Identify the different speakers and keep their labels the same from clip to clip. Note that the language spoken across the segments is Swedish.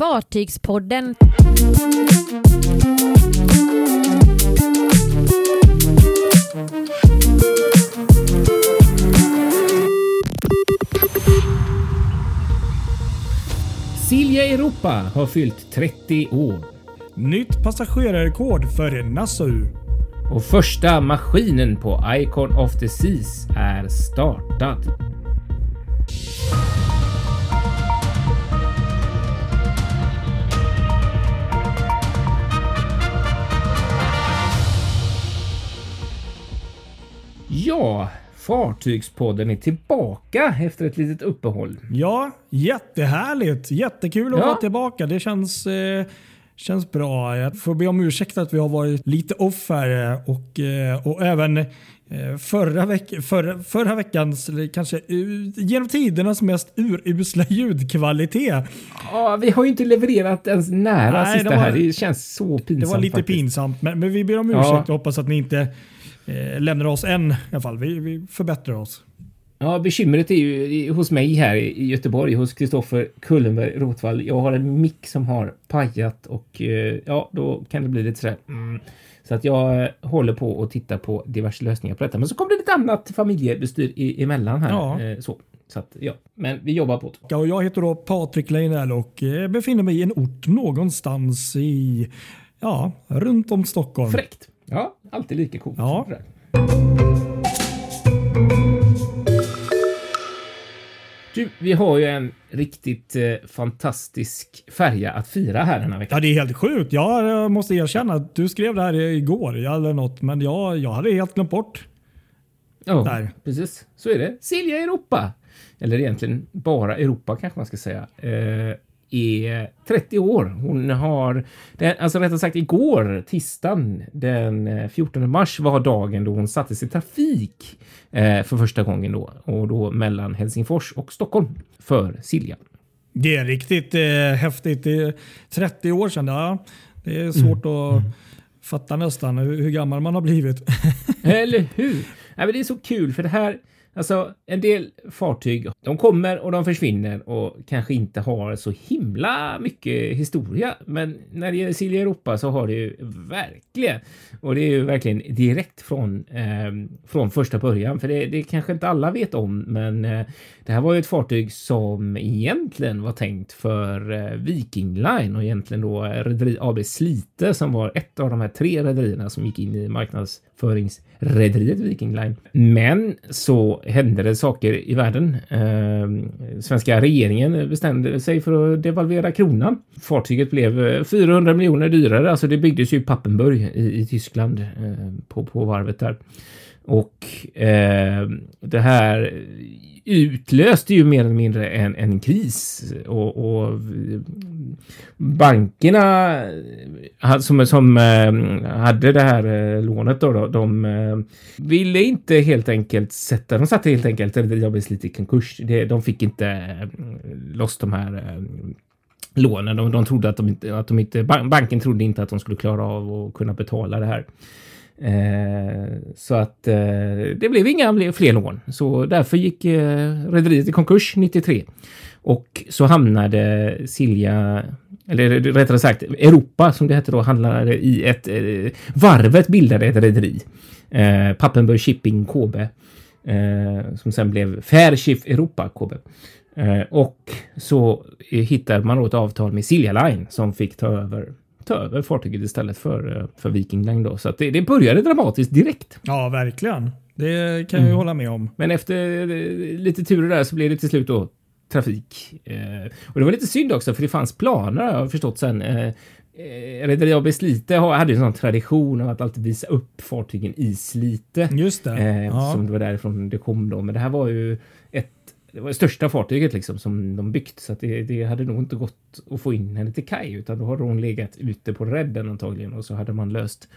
Speaker 1: Fartygspodden.
Speaker 2: Silja Europa har fyllt 30 år
Speaker 3: Nytt passagerarrekord för Nassau.
Speaker 2: och första maskinen på Icon of the Seas är startad. Ja, Fartygspodden är tillbaka efter ett litet uppehåll.
Speaker 3: Ja, jättehärligt. Jättekul att
Speaker 2: Ja.
Speaker 3: vara tillbaka. Det känns, eh, känns bra. Jag får be om ursäkt att vi har varit lite off här eh, och, eh, och även eh, förra, veck förra, förra veckans, kanske genom tidernas mest urusla ljudkvalitet.
Speaker 2: Ja, vi har ju inte levererat ens nära
Speaker 3: Nej,
Speaker 2: sista
Speaker 3: det var-
Speaker 2: här. Det känns så pinsamt.
Speaker 3: Det var lite
Speaker 2: faktiskt.
Speaker 3: pinsamt, men, men vi ber om
Speaker 2: Ja.
Speaker 3: ursäkt och hoppas att ni inte eh, lämnar oss än i alla fall. Vi, vi förbättrar oss.
Speaker 2: Ja, bekymret är ju hos mig här i Göteborg, hos Kristoffer Kullenberg Rotvall. Jag har en mick som har pajat och eh, ja, då kan det bli lite sådär. Mm. Så att jag eh, håller på och tittar på diverse lösningar på detta. Men så kom det lite annat familjebestyr i, emellan här.
Speaker 3: Ja.
Speaker 2: Eh, så. så att ja, men vi jobbar på det.
Speaker 3: Och jag heter då Patrik Leinell och befinner mig i en ort någonstans i, ja, runt om Stockholm.
Speaker 2: Fräckt. Ja, alltid lika coolt.
Speaker 3: Ja.
Speaker 2: Du, vi har ju en riktigt eh, fantastisk färja att fira här den här veckan.
Speaker 3: Ja, det är helt sjukt. Jag måste erkänna att du skrev det här igår eller något, men jag, jag hade helt glömt bort.
Speaker 2: Ja,
Speaker 3: Där.
Speaker 2: precis. Så är det. Silja Europa, eller egentligen bara Europa kanske man ska säga, eh, är 30 år. Hon har, alltså rättare sagt igår, tisdagen den eh, 14 mars var dagen då hon sattes i trafik eh, för första gången då och då mellan Helsingfors och Stockholm för Silja.
Speaker 3: Det är riktigt eh, häftigt. Det är 30 år sedan. Ja. Det är svårt att fatta nästan hur, hur gammal man har blivit.
Speaker 2: Eller hur? Nej, men det är så kul för det här, alltså en del fartyg, de kommer och de försvinner och kanske inte har så himla mycket historia. Men när det gäller Silja Europa så har det ju verkligen, och det är ju verkligen direkt från, eh, från första början, för det, det kanske inte alla vet om, men eh, det här var ju ett fartyg som egentligen var tänkt för eh, Viking Line och egentligen då eh, Rederi AB Slite som var ett av de här tre rederierna som gick in i marknadsföringsrederiet Viking Line. Men så hände det saker i världen. Eh, svenska regeringen bestämde sig för att devalvera kronan. Fartyget blev eh, 400 miljoner dyrare, alltså det byggdes ju i Pappenburg i, i Tyskland eh, på, på varvet där. Och eh, det här utlöste ju mer eller mindre en, en kris och, och bankerna som, som eh, hade det här eh, lånet då, de eh, ville inte helt enkelt sätta, de satte helt enkelt Rederiet lite i konkurs. De fick inte loss de här lånen. De, de trodde att de inte, att de inte, banken trodde inte att de skulle klara av att kunna betala det här. Eh, så att eh, det blev inga fler lån, så därför gick eh, rederiet i konkurs 93. Och så hamnade Silja, eller rättare sagt Europa som det hette då, handlade i ett, eh, varvet bildade ett rederi. Eh, Pappenburg Shipping KB. Eh, som sen blev Fairshift Europa KB. Eh, och så hittade man då ett avtal med Silja Line som fick ta över ta över fartyget istället för, eh, för Viking Line då. Så det, det började dramatiskt direkt.
Speaker 3: Ja, verkligen. Det kan jag ju hålla med om.
Speaker 2: Men efter eh, lite turer där så blev det till slut då trafik. Eh, och det var lite synd också för det fanns planer har jag förstått sen. Eh, eh, Rederi AB Slite hade ju en sån tradition av att alltid visa upp fartygen i Slite.
Speaker 3: Just det.
Speaker 2: Eh,
Speaker 3: ja.
Speaker 2: Som det var därifrån det kom då. Men det här var ju det var det största fartyget liksom som de byggt så att det, det hade nog inte gått att få in henne till kaj utan då hade hon legat ute på redden antagligen och så hade man löst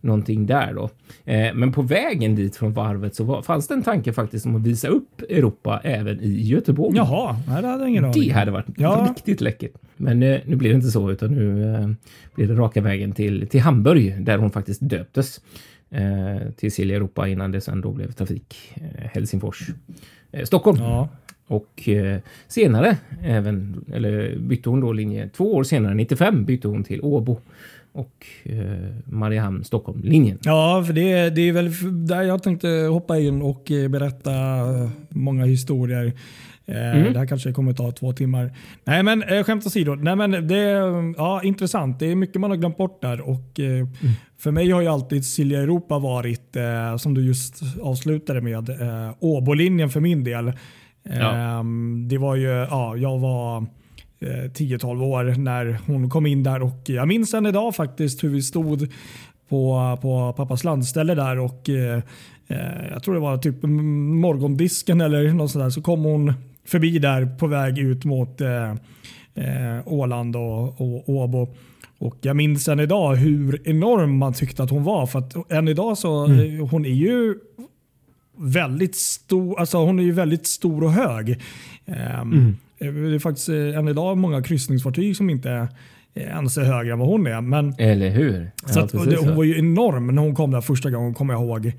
Speaker 2: någonting där då. Eh, men på vägen dit från varvet så var, fanns det en tanke faktiskt om att visa upp Europa även i Göteborg.
Speaker 3: Jaha, nej, det hade jag ingen aning
Speaker 2: Det hade varit
Speaker 3: Ja.
Speaker 2: riktigt läckert. Men eh, nu blir det inte så, utan nu eh, blir det raka vägen till, till Hamburg där hon faktiskt döptes eh, till Silja Europa innan det sen då blev trafik eh, Helsingfors, eh, Stockholm.
Speaker 3: Ja.
Speaker 2: Och senare även, eller bytte hon då linje två år senare, 95, bytte hon till Åbo och eh, Mariehamn Stockholm-linjen.
Speaker 3: Ja, för det, det är väl där jag tänkte hoppa in och eh, berätta många historier. Mm. Det här kanske kommer ta två timmar. Nej, men skämt åsido. Nej, men det är ja, intressant. Det är mycket man har glömt bort där. Och, mm. För mig har ju alltid Silja Europa varit, som du just avslutade med, Åbo-linjen för min del. Ja. Ehm, det var ju, ja, jag var 10-12 eh, år när hon kom in där och jag minns än idag faktiskt hur vi stod på, på pappas landställe där och eh, eh jag tror det var typ morgondisken eller något sådär så kom hon förbi där på väg ut mot eh, eh, Åland och, och Åbo. Och jag minns än idag hur enorm man tyckte att hon var. För att än idag så mm. hon är ju väldigt stor, alltså hon är ju väldigt stor och hög. Um, mm. Det är faktiskt eh, än idag många kryssningsfartyg som inte ens är högre än vad hon är. Men,
Speaker 2: Eller hur?
Speaker 3: Ja, så att, hon var ju enorm när hon kom där första gången, kommer jag ihåg.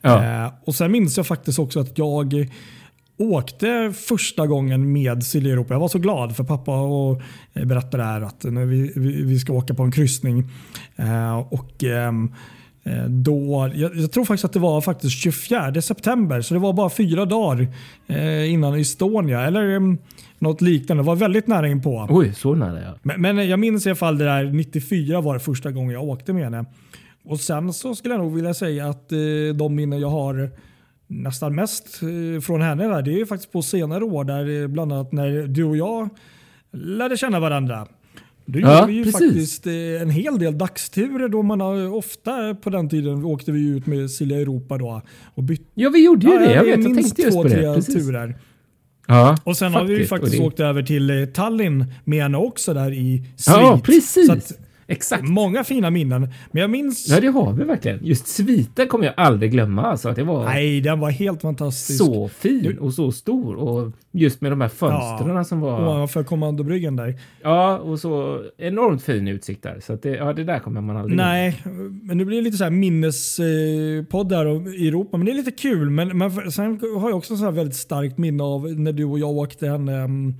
Speaker 3: Ja. Eh, och Sen minns jag faktiskt också att jag åkte första gången med Silja Europa. Jag var så glad för pappa och berättade där att när vi, vi, vi ska åka på en kryssning. Eh, och eh, Eh, då, jag, jag, tror faktiskt att det var faktiskt 24 september, så det var bara fyra dagar eh, innan Estonia. Eller um, något liknande. Var väldigt nära inpå.
Speaker 2: Oj, så nära ja.
Speaker 3: Men, men, jag minns i alla fall det där 94 var det första gången jag åkte med henne. Och sen så skulle jag nog vilja säga att eh, de minnen jag har nästan mest eh, från henne där, det är faktiskt på senare år. Där, eh, bland annat när du och jag lärde känna varandra. Då ja, gjorde vi ju precis. faktiskt eh, en hel del dagsturer då man har, ofta på den tiden åkte vi ut med Silja Europa då. Och bytt,
Speaker 2: ja, vi gjorde ju ja, det. Jag, vet, jag tänkte just på det. Precis. turer.
Speaker 3: Ja, och sen faktiskt. har vi faktiskt åkt över till eh, Tallinn med henne också där i Svit.
Speaker 2: Ja, precis. Exakt.
Speaker 3: Många fina minnen. Men jag minns...
Speaker 2: Ja, det har vi verkligen. Just sviten kommer jag aldrig glömma. Alltså, det var
Speaker 3: Nej, den var helt fantastisk.
Speaker 2: Så fin och så stor. Och just med de här fönstren ja, som var...
Speaker 3: Ovanför kommandobryggen där.
Speaker 2: Ja, och så enormt fin utsikt där. Så det, ja, det där kommer man aldrig
Speaker 3: Nej, glömma. men nu blir det lite så här minnespodd där i Europa. Men det är lite kul. Men, men sen har jag också så här väldigt starkt minne av när du och jag åkte en um,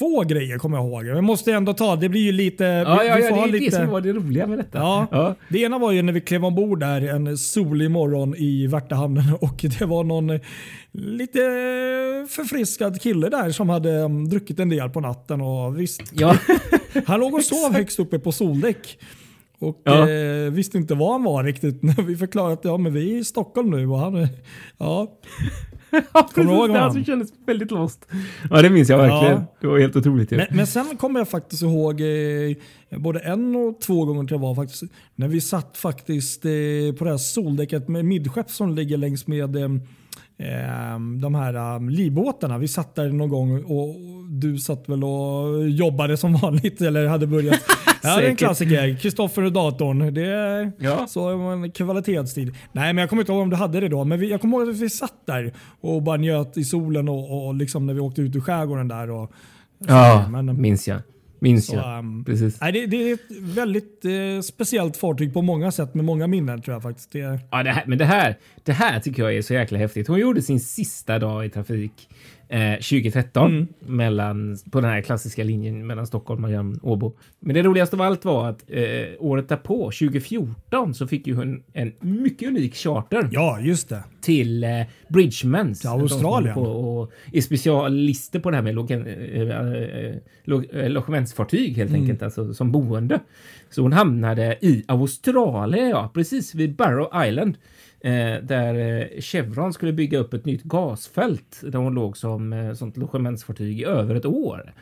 Speaker 3: två grejer kommer jag ihåg. Vi måste ändå ta, det blir ju lite...
Speaker 2: Ja,
Speaker 3: vi,
Speaker 2: ja,
Speaker 3: vi
Speaker 2: ja det är
Speaker 3: lite,
Speaker 2: det som var det roliga med detta.
Speaker 3: Ja, ja. Det ena var ju när vi klev ombord där en solig morgon i Värtahamnen och det var någon lite förfriskad kille där som hade um, druckit en del på natten och visst. Ja. han låg och sov högst uppe på soldäck. Och ja. eh, visste inte var han var riktigt när vi förklarade att ja, men vi är i Stockholm nu. Och han, ja.
Speaker 2: ja, Kommer du ihåg honom? Det kändes väldigt lost. Ja, det minns jag verkligen. Ja. Det var helt otroligt.
Speaker 3: Men, men, sen kommer jag faktiskt ihåg eh, både en och två gånger till jag var faktiskt när vi satt faktiskt eh, på det här soldäcket med midskepp som ligger längs med eh, de här um, livbåtarna. Vi satt där någon gång och du satt väl och jobbade som vanligt eller hade börjat. ja, det är en klassiker. Kristoffer och datorn. Det är ja. så en kvalitetstid. Nej, men jag kommer inte ihåg om du hade det då. Men vi, jag kommer ihåg att vi satt där och bara njöt i solen och, och liksom när vi åkte ut ur skärgården där. Och,
Speaker 2: ja, men, minns jag. Minns jag.
Speaker 3: Um, Precis. Nej, det, det, är ett väldigt eh, speciellt fartyg på många sätt med många minnen tror jag faktiskt. Det...
Speaker 2: Ja, det här, men det här, det här tycker jag är så jäkla häftigt. Hon gjorde sin sista dag i trafik eh, 2013 mm. mellan, på den här klassiska linjen mellan Stockholm, och Åbo. Men det roligaste av allt var att eh, året därpå, 2014, så fick ju hon en mycket unik charter.
Speaker 3: Ja, just det.
Speaker 2: Till eh, Bridgemans.
Speaker 3: Till Australien.
Speaker 2: På, och är specialister på det här med logen, eh, eh, log, eh, logementsfartyg helt mm. enkelt, alltså som boende. Så hon hamnade i Australien, ja, precis vid Barrow Island. Eh, där eh, Chevron skulle bygga upp ett nytt gasfält där hon låg som eh, sånt logementsfartyg i över ett år.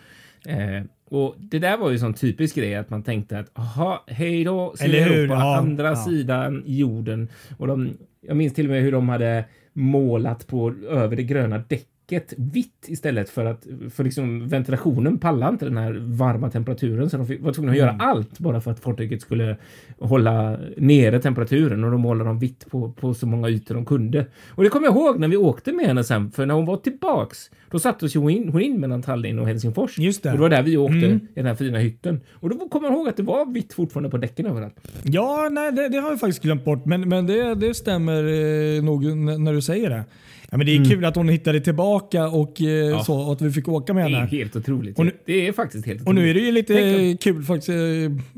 Speaker 2: Och det där var ju sån typisk grej att man tänkte att aha, hej då, Eller hur? Europa, ja, andra ja. sidan jorden. Och de, jag minns till och med hur de hade målat på över det gröna däcket täcket vitt istället för att för liksom ventilationen pallade inte den här varma temperaturen så de var tvungna att göra mm. allt bara för att fartyget skulle hålla nere temperaturen och då målade de vitt på, på så många ytor de kunde. Och det kommer jag ihåg när vi åkte med henne sen, för när hon var tillbaks, då satte oss hon in, hon in mellan Tallinn och Helsingfors.
Speaker 3: Just det.
Speaker 2: Och det var där vi åkte mm. i den här fina hytten. Och då kommer jag ihåg att det var vitt fortfarande på däcken överallt.
Speaker 3: Ja, nej, det, det har jag faktiskt glömt bort, men, men det, det stämmer eh, nog när du säger det. Ja, men det är kul att hon hittade tillbaka och, eh, så, och att vi fick åka med
Speaker 2: Det är
Speaker 3: henne.
Speaker 2: helt otroligt.
Speaker 3: Nu-
Speaker 2: det är faktiskt helt otroligt.
Speaker 3: Och nu är det ju lite kul faktiskt. eh,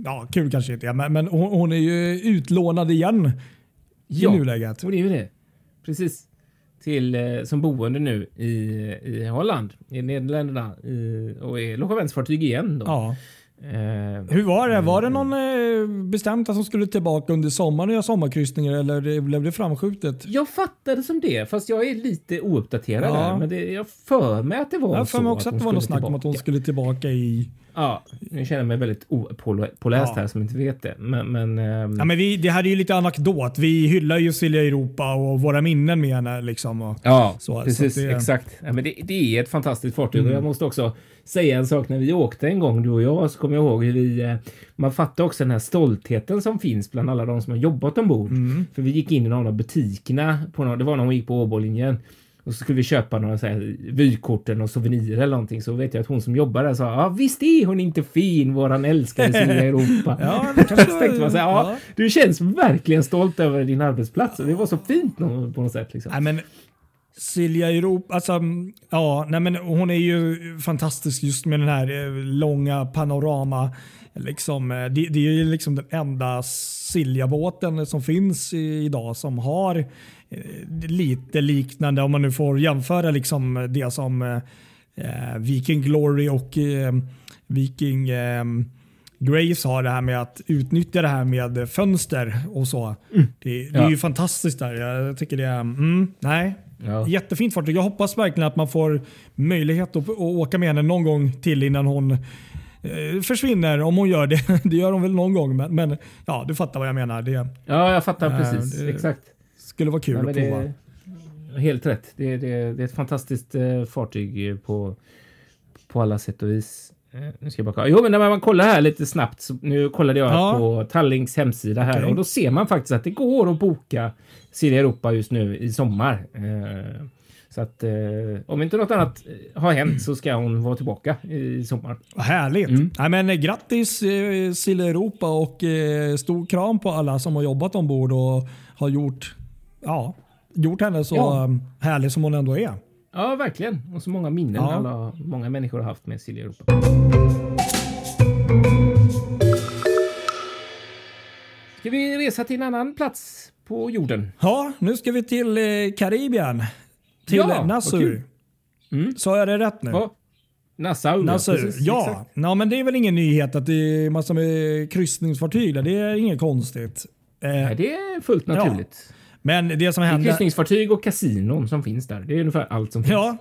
Speaker 3: Ja, kul kanske inte, men, men hon, hon är ju utlånad igen
Speaker 2: Ja.
Speaker 3: i nuläget.
Speaker 2: Och det är ju det. Precis. Till, eh, som boende nu i, i Holland, i Nederländerna i, och är logementsfartyg igen. Då.
Speaker 3: Ja.
Speaker 2: Eh,
Speaker 3: Hur var det? Var det någon eh, bestämt att hon skulle tillbaka under sommaren och göra sommarkryssningar eller blev det framskjutet?
Speaker 2: jag fattade som det, fast jag är lite ouppdaterad
Speaker 3: Ja.
Speaker 2: där. Men det, jag för mig att det var
Speaker 3: Jag
Speaker 2: så
Speaker 3: för mig också att
Speaker 2: hon
Speaker 3: det var något snack om att hon skulle tillbaka i...
Speaker 2: Ja, nu känner jag mig väldigt opåläst
Speaker 3: Ja.
Speaker 2: här som inte vet det. Men, men, ehm,
Speaker 3: Ja, men vi, det här är ju lite anekdot. Vi hyllar ju Silja Europa och våra minnen med henne. Liksom, och,
Speaker 2: Ja,
Speaker 3: Så-
Speaker 2: precis.
Speaker 3: så det-
Speaker 2: Exakt. Ja, men det, det är ett fantastiskt fartyg
Speaker 3: Mm.
Speaker 2: och jag måste också säga en sak. När vi åkte en gång, du och jag, så kommer jag ihåg hur vi... eh, Man fattar också den här stoltheten som finns bland alla de som har jobbat ombord.
Speaker 3: Mm.
Speaker 2: För vi gick in i någon av butikerna. På någon, det var när hon gick på Åbolinjen. Och så skulle vi köpa några så här vykorten och souvenirer eller någonting. Så vet jag att hon som jobbar där sa ja visst är hon inte fin, våran älskade Silja Europa.
Speaker 3: Ja, det kanske
Speaker 2: man så här, ja, du känns verkligen stolt över din arbetsplats. Och det var så fint på något sätt. Liksom.
Speaker 3: Nej, men Silja Europa, alltså, ja, nej, men hon är ju fantastisk just med den här eh, långa panorama. Liksom, eh, det, det är ju liksom den enda Silja-båten som finns idag som har eh, lite liknande, om man nu får jämföra liksom det som eh, Viking Glory och Viking Grace har det här med att utnyttja det här med fönster och så. Det, det är
Speaker 2: Mm. Ja.
Speaker 3: ju fantastiskt där. Jag tycker det är, mm, nej.
Speaker 2: Ja.
Speaker 3: Jättefint fartyg. Jag hoppas verkligen att man får möjlighet att, att åka med henne någon gång till innan hon försvinner. Om hon gör det. Det gör hon väl någon gång. Men, men ja, du fattar vad jag menar. Det
Speaker 2: Ja, jag fattar
Speaker 3: Ja,
Speaker 2: precis.
Speaker 3: det-
Speaker 2: Exakt.
Speaker 3: skulle vara kul
Speaker 2: Ja,
Speaker 3: att prova.
Speaker 2: helt rätt. Det, det, det är ett fantastiskt eh, fartyg eh, på, på alla sätt och vis. Eh, nu ska jag bara. Jo, men när man kollar här lite snabbt. Nu kollade jag
Speaker 3: Ja.
Speaker 2: på Tallings hemsida här
Speaker 3: Okej.
Speaker 2: och då ser man faktiskt att det går att boka Silja Europa just nu i sommar. Eh, så att eh, om inte något annat eh, har hänt så ska hon vara tillbaka i sommar.
Speaker 3: Vad härligt.
Speaker 2: Mm.
Speaker 3: Nej, men, eh, grattis eh, Silja Europa och eh, stor kram på alla som har jobbat ombord och har gjort, ja, gjort henne så
Speaker 2: Ja.
Speaker 3: um, härlig som hon ändå är.
Speaker 2: Ja, verkligen. Och så många minnen
Speaker 3: Ja.
Speaker 2: alla, många människor har haft med Silja Europa. Ska vi resa till en annan plats på jorden?
Speaker 3: Ja, nu ska vi till eh, Karibien. Till
Speaker 2: Ja, kul. Mm.
Speaker 3: Sa jag det rätt nu?
Speaker 2: Ja. Nassau.
Speaker 3: Nassau.
Speaker 2: precis,
Speaker 3: Ja,
Speaker 2: exakt.
Speaker 3: ja men det är väl ingen nyhet att det är massor med kryssningsfartyg där. Det är inget konstigt. Eh,
Speaker 2: Nej, det är fullt
Speaker 3: Ja.
Speaker 2: naturligt.
Speaker 3: men det som
Speaker 2: Det är kryssningsfartyg och kasinon som finns där. Det är ungefär allt som finns.
Speaker 3: Ja.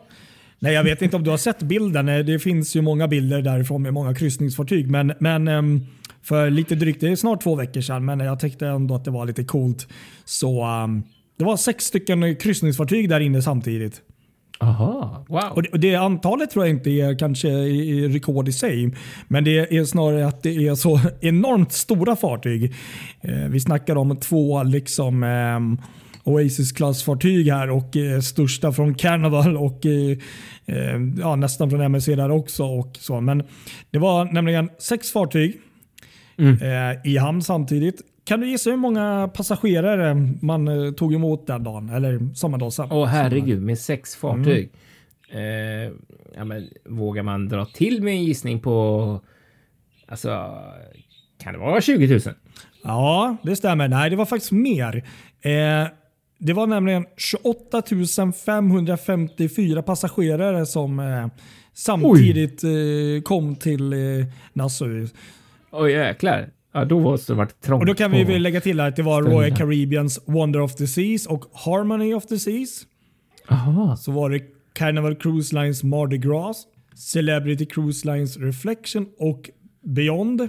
Speaker 3: Nej, jag vet inte om du har sett bilden. Eh, Det finns ju många bilder därifrån med många kryssningsfartyg. Men, men ehm, för lite drygt, det är snart två veckor sedan, men jag tyckte ändå att det var lite coolt. Så ehm, det var sex stycken kryssningsfartyg där inne samtidigt.
Speaker 2: Aha, wow.
Speaker 3: Och det, och det antalet tror jag inte är kanske i, i rekord i sig. Men det är snarare att det är så enormt stora fartyg. Eh, vi snackar om två liksom ehm, Oasis-klassfartyg här och eh, största från Carnival och eh, eh, ja, nästan från MSC där också. Och så. Men det var nämligen sex fartyg eh, i hamn samtidigt. Kan du gissa hur många passagerare man eh, tog emot den dagen? Eller sommardagen?
Speaker 2: Åh herregud, med sex fartyg.
Speaker 3: Mm.
Speaker 2: Eh, ja, men, vågar man dra till med en gissning på... Alltså, kan det vara 20 000?
Speaker 3: Ja, det stämmer. Nej, det var faktiskt mer. Eh, det var nämligen 28 554 passagerare som eh, samtidigt eh, kom till eh, Nassau.
Speaker 2: Oj jäklar. Ja, då måste det varit trångt.
Speaker 3: Och då kan vi väl lägga till att det var
Speaker 2: Ställen.
Speaker 3: Royal Caribbeans Wonder of the Seas och Harmony of the Seas.
Speaker 2: Aha.
Speaker 3: Så var det Carnival Cruise Lines Mardi Gras, Celebrity Cruise Lines Reflection och Beyond.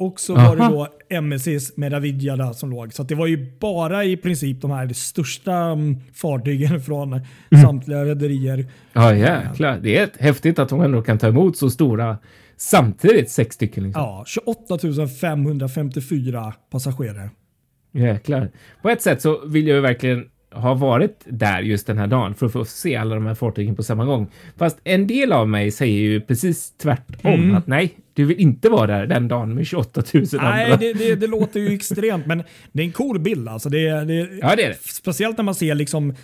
Speaker 3: Och så var det
Speaker 2: Aha.
Speaker 3: då MSCs Meravigliada som låg. Så det var ju bara i princip de här största mm, fartygen från
Speaker 2: Mm.
Speaker 3: samtliga rederier.
Speaker 2: Ja jäklar. Det är häftigt att hon ändå kan ta emot så stora samtidigt. Sex stycken liksom.
Speaker 3: Ja, 28 554 passagerare.
Speaker 2: Jäklar. På ett sätt så vill jag ju verkligen ha varit där just den här dagen för att få se alla de här fartygen på samma gång. Fast en del av mig säger ju precis tvärtom.
Speaker 3: Mm.
Speaker 2: Att nej, du vill inte vara där den dagen med 28 000
Speaker 3: Nej,
Speaker 2: andra.
Speaker 3: det, det, det låter ju extremt, men det är en cool bild. Alltså det, det,
Speaker 2: Ja, det är det.
Speaker 3: Speciellt när man ser liksom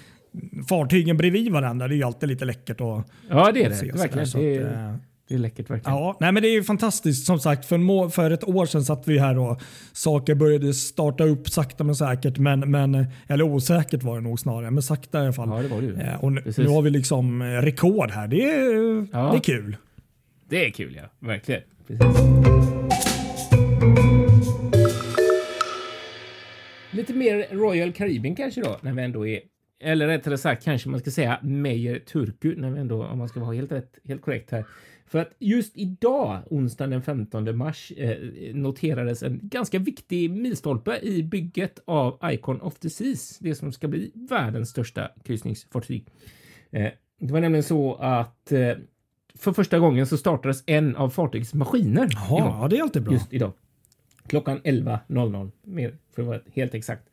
Speaker 3: fartygen bredvid varandra. Det är ju alltid lite läckert att
Speaker 2: Ja, det är det. det, verkligen. det,
Speaker 3: att,
Speaker 2: är,
Speaker 3: eh,
Speaker 2: det är läckert verkligen.
Speaker 3: Ja, nej men det är ju fantastiskt. Som sagt, för, för ett år sedan satt vi här och saker började starta upp sakta men säkert. Men, men, eller osäkert var det nog snarare, men sakta i alla fall.
Speaker 2: Ja, det var det ju.
Speaker 3: Eh, och nu, nu har vi liksom eh, rekord här. Det är,
Speaker 2: Ja.
Speaker 3: det är kul.
Speaker 2: Det är kul, ja. Verkligen. Precis. Lite mer Royal Caribbean kanske då, när vi ändå är... Eller rättare sagt kanske man ska säga Meyer Turku, när vi ändå, om man ska vara helt rätt, helt korrekt här. För att just idag, onsdagen den 15 mars, eh, noterades en ganska viktig milstolpe i bygget av Icon of the Seas, det som ska bli världens största kryssningsfartyg. Eh, det var nämligen så att eh, för första gången så startades en av fartygets maskiner.
Speaker 3: Jaha, ja, det är alltid bra.
Speaker 2: just idag. Klockan 11.00, mer för att vara helt exakt.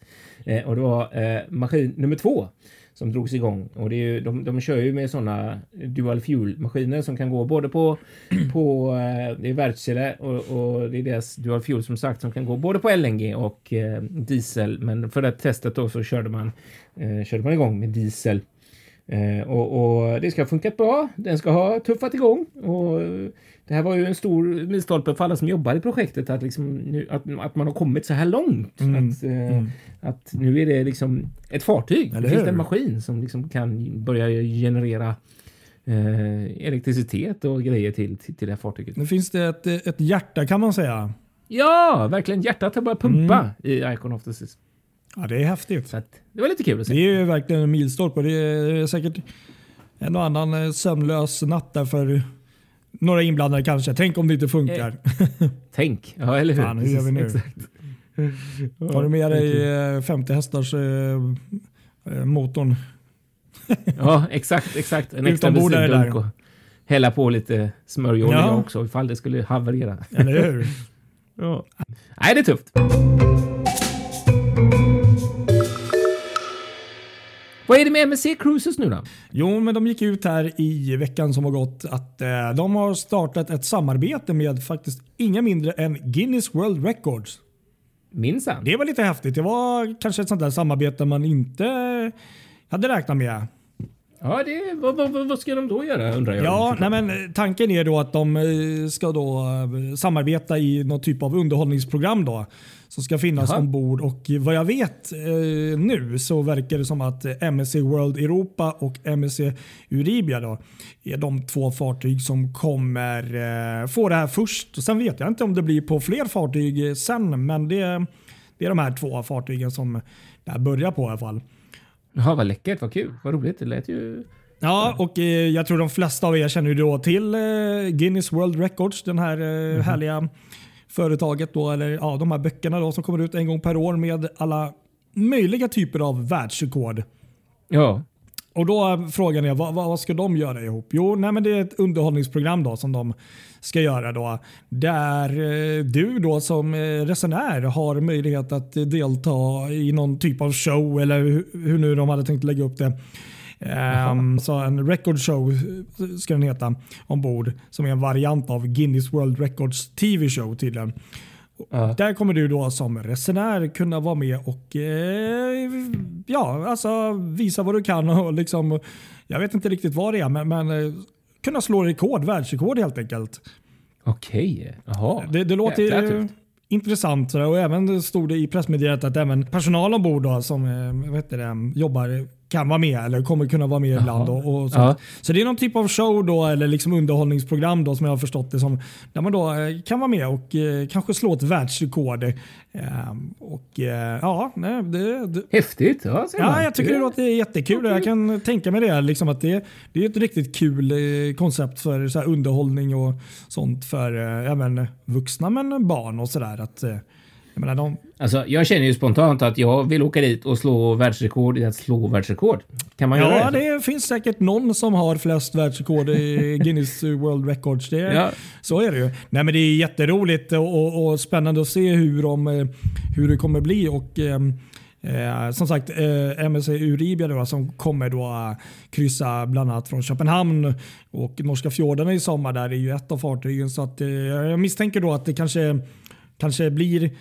Speaker 2: Eh, och det var eh, maskin nummer två som drogs igång. Och det är ju, de, de kör ju med sådana dual fuel maskiner som kan gå både på, på eh, det är Wärtsilä och, och det är deras dual fuel som sagt som kan gå både på LNG och eh, diesel. Men för det testet då så körde man, eh, körde man igång med diesel. Eh, och, och det ska ha funkat bra. Den ska ha tuffat igång och eh, det här var ju en stor milstolpe för alla som jobbar i projektet att, liksom nu, att, att man har kommit så här långt.
Speaker 3: Mm.
Speaker 2: Att, eh, att nu är det liksom ett fartyg.
Speaker 3: Eller
Speaker 2: det finns en maskin som liksom kan börja generera eh, elektricitet och grejer till, till, till det här fartyget.
Speaker 3: Nu finns det ett, ett hjärta kan man säga.
Speaker 2: Ja, verkligen. Hjärtat har börjat pumpa
Speaker 3: Mm.
Speaker 2: i Icon of the Seas.
Speaker 3: Ja, det är häftigt.
Speaker 2: Så att, det var lite kul att se.
Speaker 3: Det är ju verkligen en milstolpe det är säkert en och annan eh, sömnlös natt där för några inblandade kanske. Tänk om det inte funkar.
Speaker 2: Tänk. Ja, eller hur?
Speaker 3: Fan, hur gör vi nu?
Speaker 2: Exakt.
Speaker 3: Har du med dig eh, 50 hästars eh, eh, motorn?
Speaker 2: Ja, exakt, exakt. En extra bensindunk och hälla på lite smörjolja
Speaker 3: Ja.
Speaker 2: också ifall det skulle haverera.
Speaker 3: Eller hur?
Speaker 2: Ja. Nej, det är tufft. Vad är det med MSC Cruises nu då?
Speaker 3: Jo, men de gick ut här i veckan som har gått att eh, de har startat ett samarbete med faktiskt inga mindre än Guinness World Records.
Speaker 2: Minsann.
Speaker 3: Det var lite häftigt. Det var kanske ett sånt där samarbete man inte hade räknat med.
Speaker 2: Ja, det, vad, vad, vad- ska de då göra undrar jag?
Speaker 3: Ja, nej men eh, tanken är då att de eh, ska då eh, samarbeta i någon typ av underhållningsprogram då som ska finnas
Speaker 2: Jaha.
Speaker 3: ombord och vad jag vet eh, nu så verkar det som att MSC World Europa och MSC Euribia då är de två fartyg som kommer eh, få det här först. Och sen vet jag inte om det blir på fler fartyg sen, men det, det är de här två fartygen som det här börjar på i alla fall.
Speaker 2: Jaha, vad läckert, vad kul, vad roligt. Det lät ju...
Speaker 3: Ja, och eh, jag tror de flesta av er känner ju då till eh, Guinness World Records, den här eh, härliga företaget då, eller ja, de här böckerna då som kommer ut en gång per år med alla möjliga typer av världsrekord.
Speaker 2: Ja,
Speaker 3: Och då är frågan är vad, vad ska de göra ihop? Jo, nej, men det är ett underhållningsprogram då som de ska göra då. Där eh, du då som eh, resenär har möjlighet att eh, delta i någon typ av show eller hur, nu de hade tänkt lägga upp det. Um, så en record show ska den heta ombord som är en variant av Guinness World Records TV show tydligen.
Speaker 2: Ja.
Speaker 3: Där kommer du då som resenär kunna vara med och eh, ja, alltså visa vad du kan. Och liksom, jag vet inte riktigt vad det är, men, men eh, kunna slå rekord, världsrekord helt enkelt.
Speaker 2: okej. Jaha.
Speaker 3: Det, det låter
Speaker 2: Jäkla
Speaker 3: ju
Speaker 2: tufft.
Speaker 3: intressant och även stod det i pressmeddelandet att även personal ombord då, som eh, vad heter det, jobbar kan vara med eller kommer kunna vara med ibland. Och, och sånt.
Speaker 2: Ja.
Speaker 3: Så det är någon typ av show då, eller liksom underhållningsprogram då, som jag har förstått det som. Där man då eh, kan vara med och eh, kanske slå ett världsrekord. Eh, och eh, ja, nej, det, det,
Speaker 2: Häftigt. Ja.
Speaker 3: Ja, jag tycker det låter jättekul och jag kan tänka mig det. Liksom att det, det är ett riktigt kul eh, koncept för så underhållning och sånt för eh, även vuxna men barn och sådär. Jag menar, de,
Speaker 2: Alltså, jag känner ju spontant att jag vill åka dit och slå världsrekord i att slå världsrekord. Kan man göra
Speaker 3: ja,
Speaker 2: det?
Speaker 3: det finns säkert någon som har flest världsrekord i Guinness World Records. Det,
Speaker 2: Ja.
Speaker 3: Så är det ju. Nej, men det är jätteroligt och, och, och spännande att se hur, de, eh, hur det kommer bli. Och, ehm, Eh, som sagt, eh, MSC Uribia då, som kommer då eh, kryssa bland annat från Köpenhamn och norska fjordarna i sommar. Där är ju ett av fartygen. Så att, eh, jag misstänker då att det kanske, kanske blir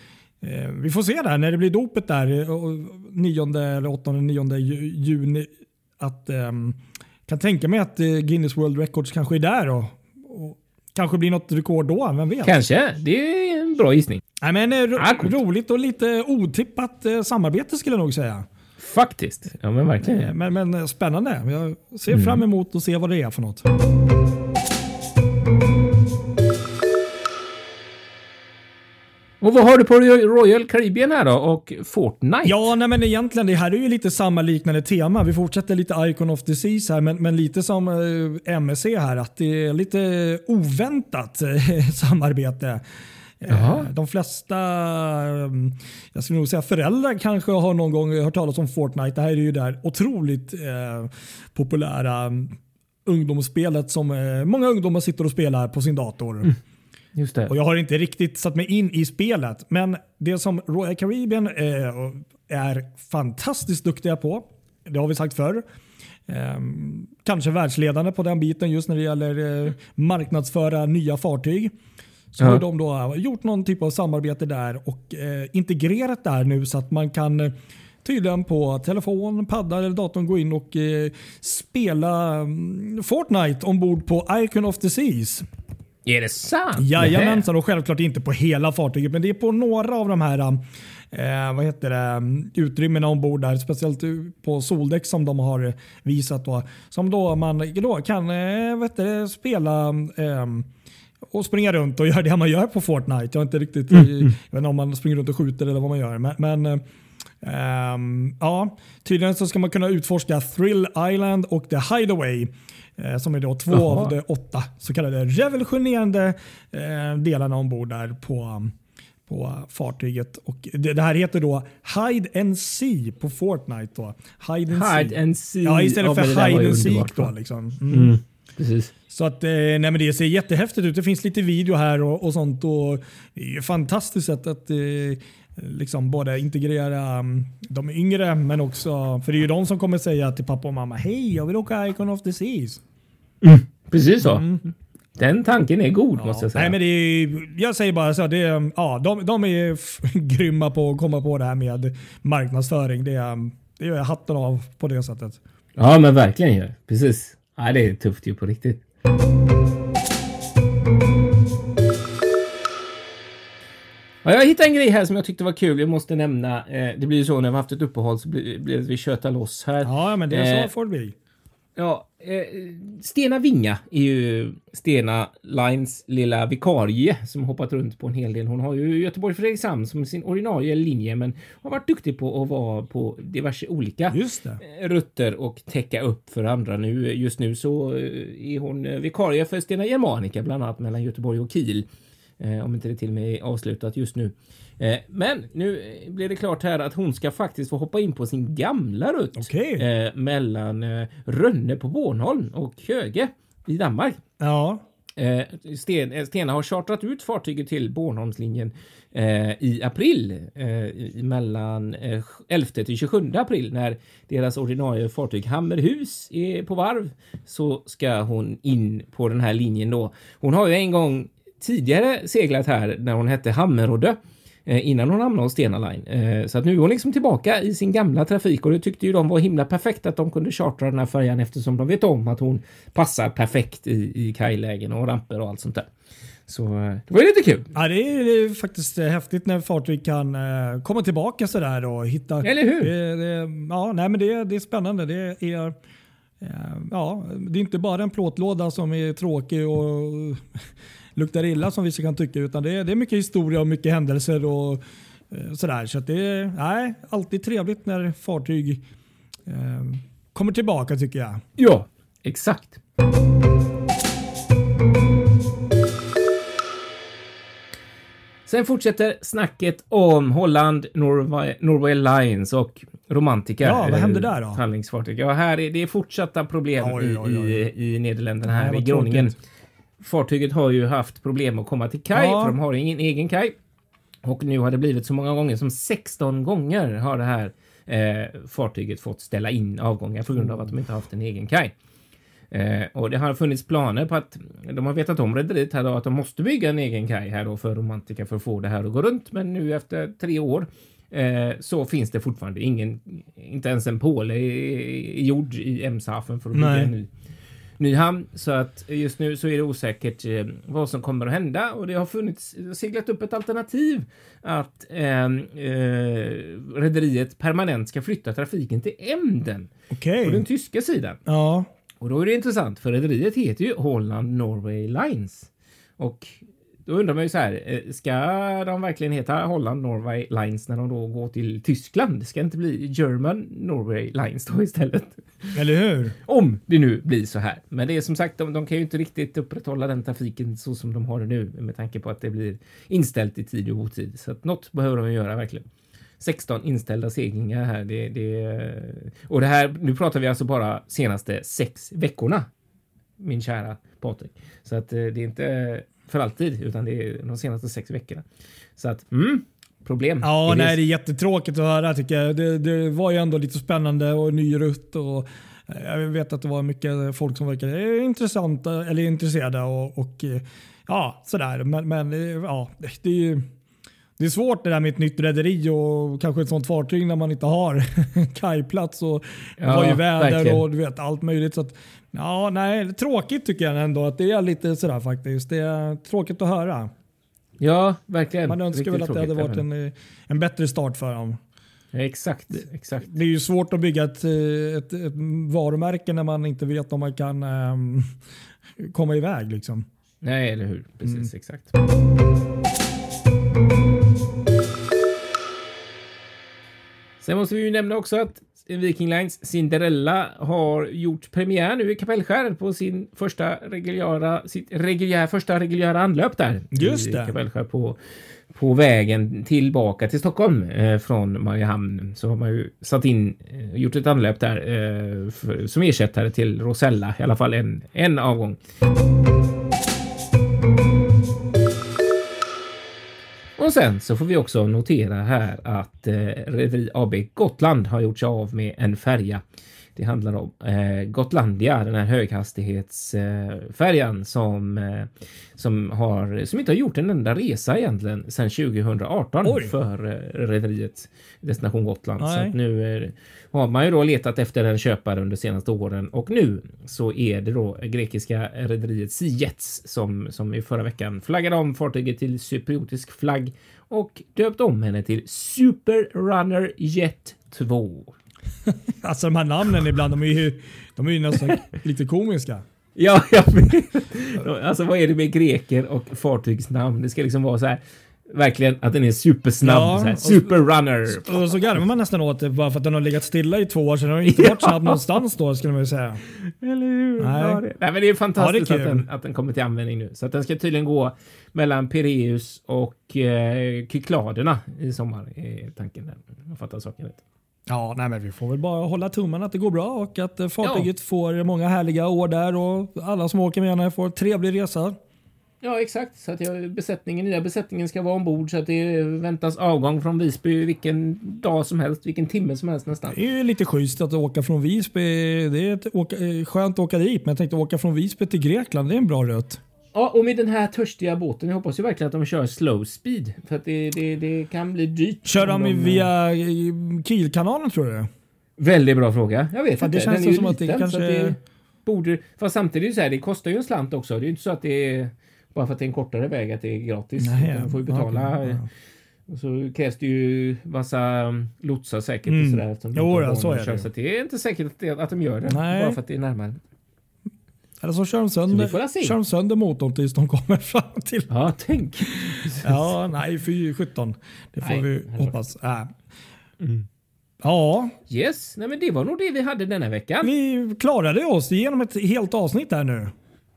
Speaker 3: eh, vi får se där när det blir dopet där. eh, och 9 eller 8 9 ju- juni att um, kan tänka mig att uh, Guinness World Records kanske är där och, och kanske blir något rekord då, vem vet?
Speaker 2: Kanske. Det är en bra gissning.
Speaker 3: Nej, men, ro ah, roligt och lite otippat uh, samarbete skulle jag nog säga.
Speaker 2: Faktiskt. Ja, men verkligen.
Speaker 3: Men, men spännande. Jag ser mm. fram emot att se vad det är för något.
Speaker 2: Och vad har du på Royal Caribbean här då och Fortnite?
Speaker 3: Ja, nej men egentligen det här är ju lite samma liknande tema. Vi fortsätter lite Icon of Disease här, men, men lite som eh, MSC här, att det är lite oväntat eh, samarbete. Jaha. De flesta, mm, jag skulle nog säga föräldrar kanske har någon gång hört talas om Fortnite. Det här är ju det otroligt eh, populära mm, ungdomsspelet som eh, många ungdomar sitter och spelar på sin dator. Mm.
Speaker 2: Just det.
Speaker 3: Och Jag har inte riktigt satt mig in i spelet, men det som Royal Caribbean eh, är fantastiskt duktiga på, det har vi sagt förr, eh, kanske världsledande på den biten just när det gäller eh, marknadsföra nya fartyg. Så ja. har de då gjort någon typ av samarbete där och eh, integrerat där nu så att man kan eh, tydligen på telefon, padda eller datorn gå in och eh, spela mm, Fortnite ombord på Icon of the Seas.
Speaker 2: Är det sant?
Speaker 3: Jajamensan och självklart inte på hela fartyget men det är på några av de här eh, vad heter det, utrymmena ombord där. Speciellt på soldäck som de har visat. Då, som då man då kan eh, vet du, spela eh, och springa runt och göra det man gör på Fortnite. Jag, inte riktigt, mm. jag vet inte om man springer runt och skjuter eller vad man gör. Men, men um, ja, tydligen så ska man kunna utforska Thrill Island och The Hideaway. Eh, som är då två Aha. av de åtta så kallade revolutionerande eh, delarna ombord där på, på fartyget. Och det, det, här heter då Hide and See på Fortnite. Då.
Speaker 2: Hide and Hide See. And see.
Speaker 3: Ja, istället för Hide and Seek. Då, liksom. Mm. Mm. Precis. Så att, eh, nej men det ser jättehäftigt ut. Det finns lite video här och, och sånt. Och det är fantastiskt sätt att eh, liksom både integrera um, de yngre men också, för det är ju de som kommer säga till pappa och mamma hej jag vill åka Icon of the Seas.
Speaker 2: Mm. Precis så. Mm. Den tanken är god ja. måste jag säga.
Speaker 3: Nej, men det är, jag säger bara så. Det är, ja, de, de är grymma på att komma på det här med marknadsföring. Det är, det är hatten av på det sättet.
Speaker 2: Ja men verkligen ju. Precis. Ja, det är tufft ju på riktigt. Ja, jag hittade en grej här som jag tyckte var kul. Jag måste nämna. Eh, det blir ju så när vi haft ett uppehåll så blir, blir vi tjötar loss här.
Speaker 3: Ja, men det är så eh, får det bli.
Speaker 2: Ja, eh, Stena Vinga är ju Stena Lines lilla vikarie som hoppat runt på en hel del. Hon har ju Göteborg Fredrikshamn som sin ordinarie linje, men har varit duktig på att vara på diverse olika rutter och täcka upp för andra. Nu just nu så är hon vikarie för Stena Germanica, bland annat mellan Göteborg och Kiel. Eh, om inte det till och med är avslutat just nu. Eh, men nu blir det klart här att hon ska faktiskt få hoppa in på sin gamla rutt okay. eh, mellan Rönne på Bornholm och Köge i Danmark.
Speaker 3: Ja.
Speaker 2: Sten, Stena har chartrat ut fartyget till Bornholmslinjen i april mellan eh, 11 till 27 april när deras ordinarie fartyg Hammerhus är på varv så ska hon in på den här linjen då. Hon har ju en gång tidigare seglat här när hon hette Hammerodde eh, innan hon hamnade hos Stena Line. Eh, så att nu är hon liksom tillbaka i sin gamla trafik och det tyckte ju de var himla perfekt att de kunde chartra den här färjan eftersom de vet om att hon passar perfekt i, i kajlägen och ramper och allt sånt där. Så eh, det var ju lite kul.
Speaker 3: Ja, det är faktiskt häftigt när fartyg kan komma tillbaka sådär och hitta...
Speaker 2: Eller hur?
Speaker 3: Det, det, ja, nej, men det, det är spännande. Det är, ja, det är inte bara en plåtlåda som är tråkig och luktar illa som vissa kan tycka. Utan det är, det är mycket historia och mycket händelser och eh, sådär. Så det är nej, alltid trevligt när fartyg eh, kommer tillbaka tycker jag.
Speaker 2: Ja, exakt. Sen fortsätter snacket om Holland, Norway, Norway Lines och Romantica.
Speaker 3: Ja, vad hände där då?
Speaker 2: Handlingsfartyg. Ja, här är det fortsatta problem oj, oj, oj. I, i Nederländerna här i Groningen. Tråkigt fartyget har ju haft problem att komma till kaj ja. för de har ingen egen kaj. Och nu har det blivit så många gånger som 16 gånger har det här eh, fartyget fått ställa in avgångar på grund av att de inte haft en egen kaj. Eh, och det har funnits planer på att de har vetat om rederiet här då att de måste bygga en egen kaj här då för romantiker för att få det här att gå runt. Men nu efter tre år eh, så finns det fortfarande ingen, inte ens en påle i, i jord i Emshafen för att bygga
Speaker 3: Nej.
Speaker 2: en ny ny hamn. Så att just nu så är det osäkert eh, vad som kommer att hända och det har funnits seglat upp ett alternativ att eh, eh, rederiet permanent ska flytta trafiken till Emden
Speaker 3: Okej.
Speaker 2: på den tyska sidan.
Speaker 3: Ja.
Speaker 2: Och då är det intressant för rederiet heter ju Holland Norway Lines och då undrar man ju så här, eh, ska de verkligen heta Holland Norway Lines när de då går till Tyskland? Ska det inte bli German Norway Lines då istället?
Speaker 3: Eller hur?
Speaker 2: Om det nu blir så här. Men det är som sagt, de, de kan ju inte riktigt upprätthålla den trafiken så som de har det nu med tanke på att det blir inställt i tid och otid. Så att något behöver de göra verkligen. 16 inställda seglingar här. Det, det, och det här, nu pratar vi alltså bara senaste sex veckorna. Min kära Patrik. Så att eh, det är inte för alltid, utan det är de senaste sex veckorna. Så att, mm, problem.
Speaker 3: Ja, nej, det är jättetråkigt att höra tycker jag. Det, det var ju ändå lite spännande och ny rutt och eh, jag vet att det var mycket folk som verkade intressanta eller intresserade och, och eh, ja, sådär. Men, men eh, ja, det är ju det är svårt det där med ett nytt rederi och kanske ett sånt fartyg när man inte har kajplats och
Speaker 2: Ja,
Speaker 3: väder och du vet allt möjligt. Så att, ja, nej, tråkigt tycker jag ändå att det är lite sådär faktiskt. Det är tråkigt att höra.
Speaker 2: Ja, verkligen.
Speaker 3: Man önskar väl att det hade varit en, eh, en bättre start för dem.
Speaker 2: Ja, exakt, exakt.
Speaker 3: Det är ju svårt att bygga ett, eh, ett, ett varumärke när man inte vet om man kan ehm, komma iväg. Liksom.
Speaker 2: Nej, eller hur? Precis,
Speaker 3: Mm.
Speaker 2: exakt. Sen måste vi ju nämna också att Viking Lines Cinderella har gjort premiär nu i Kapellskär på sin första reguljära, sitt reguljär, första reguljära anlöp där.
Speaker 3: Just
Speaker 2: I
Speaker 3: det.
Speaker 2: Kapellskär på, på vägen tillbaka till Stockholm eh, från Mariehamn. Så har man ju satt in, eh, gjort ett anlöp där eh, för, som ersättare till Rosella, i alla fall en, en avgång. Och sen så får vi också notera här att eh, Rederi AB Gotland har gjort sig av med en färja. Det handlar om eh, Gotlandia, den här höghastighetsfärjan som, eh, som, har, som inte har gjort en enda resa egentligen sedan 2018
Speaker 3: Oj.
Speaker 2: för eh, rederiet Destination Gotland. Så
Speaker 3: Nej.
Speaker 2: att nu eh, har man ju då letat efter en köpare under senaste åren och nu så är det då grekiska rederiet Sea Jets som, som i förra veckan flaggade om fartyget till cypriotisk flagg och döpt om henne till Super Runner Jet 2.
Speaker 3: Alltså de här namnen ibland, de är ju, de är ju nästan lite komiska.
Speaker 2: Ja, vet. Alltså vad är det med greker och fartygsnamn? Det ska liksom vara så här verkligen att den är supersnabb.
Speaker 3: Ja,
Speaker 2: så här,
Speaker 3: och-
Speaker 2: super runner.
Speaker 3: Och så garvar man nästan åt det bara för att den har legat stilla i två år sedan. Den har inte varit snabb någonstans då skulle man ju säga.
Speaker 2: Eller hur?
Speaker 3: Nej.
Speaker 2: Ja, det, nej, men det är fantastiskt
Speaker 3: Ja, det är
Speaker 2: att, den, att den kommer till användning nu. Så att den ska tydligen gå mellan Pireus och eh, Kykladerna i sommar. Är tanken där. Jag fattar saken rätt.
Speaker 3: Ja, nej, men vi får väl bara hålla tummarna att det går bra och att eh, fartyget får många härliga år där och alla som åker med henne får trevlig resa.
Speaker 2: Ja, exakt. Så att jag, besättningen, nya besättningen ska vara ombord så att det väntas avgång från Visby vilken dag som helst, vilken timme som helst nästan.
Speaker 3: Det är ju lite schysst att åka från Visby. Det är ett, åka, eh, skönt att åka dit, men jag tänkte åka från Visby till Grekland. Det är en bra rutt.
Speaker 2: Ja, och med den här törstiga båten, jag hoppas ju verkligen att de kör slow speed. För att det, det, det kan bli dyrt.
Speaker 3: Kör
Speaker 2: om
Speaker 3: de via eh, Kielkanalen tror du?
Speaker 2: Väldigt bra fråga. Jag vet
Speaker 3: Fan,
Speaker 2: inte.
Speaker 3: det känns
Speaker 2: den är ju
Speaker 3: som att det
Speaker 2: liten,
Speaker 3: kanske-
Speaker 2: det borde... Fast samtidigt så här, det kostar ju en slant också. Det är ju inte så att det är bara för att det är en kortare väg att det är gratis.
Speaker 3: Nej,
Speaker 2: man får ju betala.
Speaker 3: okej, ja.
Speaker 2: Och så krävs det ju massa um, lotsar säkert
Speaker 3: Mm.
Speaker 2: och sådär. de
Speaker 3: Jo, ja, så är det
Speaker 2: att det är inte säkert att, att de gör det.
Speaker 3: Nej.
Speaker 2: Bara för att det är närmare.
Speaker 3: Eller så kör de sönder, kör de sönder motorn tills de kommer fram till...
Speaker 2: Ja, tänk.
Speaker 3: Ja, nej, fy 17. Det får
Speaker 2: Nej,
Speaker 3: vi hoppas. Äh.
Speaker 2: Mm.
Speaker 3: Ja,
Speaker 2: Yes, nej men det var nog det vi hade denna veckan.
Speaker 3: vi klarade oss igenom ett helt avsnitt här nu.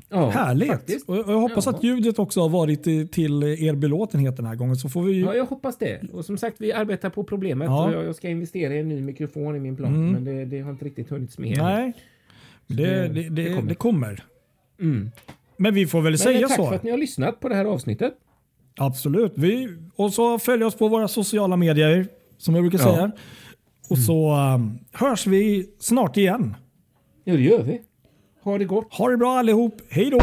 Speaker 2: Ja,
Speaker 3: Härligt.
Speaker 2: faktiskt.
Speaker 3: Och jag hoppas
Speaker 2: Ja.
Speaker 3: att ljudet också har varit till er belåtenhet den här gången. Så får vi...
Speaker 2: Ja, jag hoppas det. Och som sagt, vi arbetar på problemet.
Speaker 3: Ja.
Speaker 2: Jag, ska investera i en ny mikrofon i min plan,
Speaker 3: Mm.
Speaker 2: men det, det har inte riktigt hunnits med. än.
Speaker 3: Nej, det,
Speaker 2: det-
Speaker 3: det, det, det kommer.
Speaker 2: Mm.
Speaker 3: Men vi får väl
Speaker 2: Men
Speaker 3: säga
Speaker 2: tack
Speaker 3: så.
Speaker 2: för att ni har lyssnat på det här avsnittet.
Speaker 3: Absolut. Vi, och så följ oss på våra sociala medier som jag brukar
Speaker 2: Ja.
Speaker 3: säga. Och så um, hörs vi snart igen.
Speaker 2: Ja, det gör vi. Ha det gott.
Speaker 3: Ha det bra allihop. Hej då!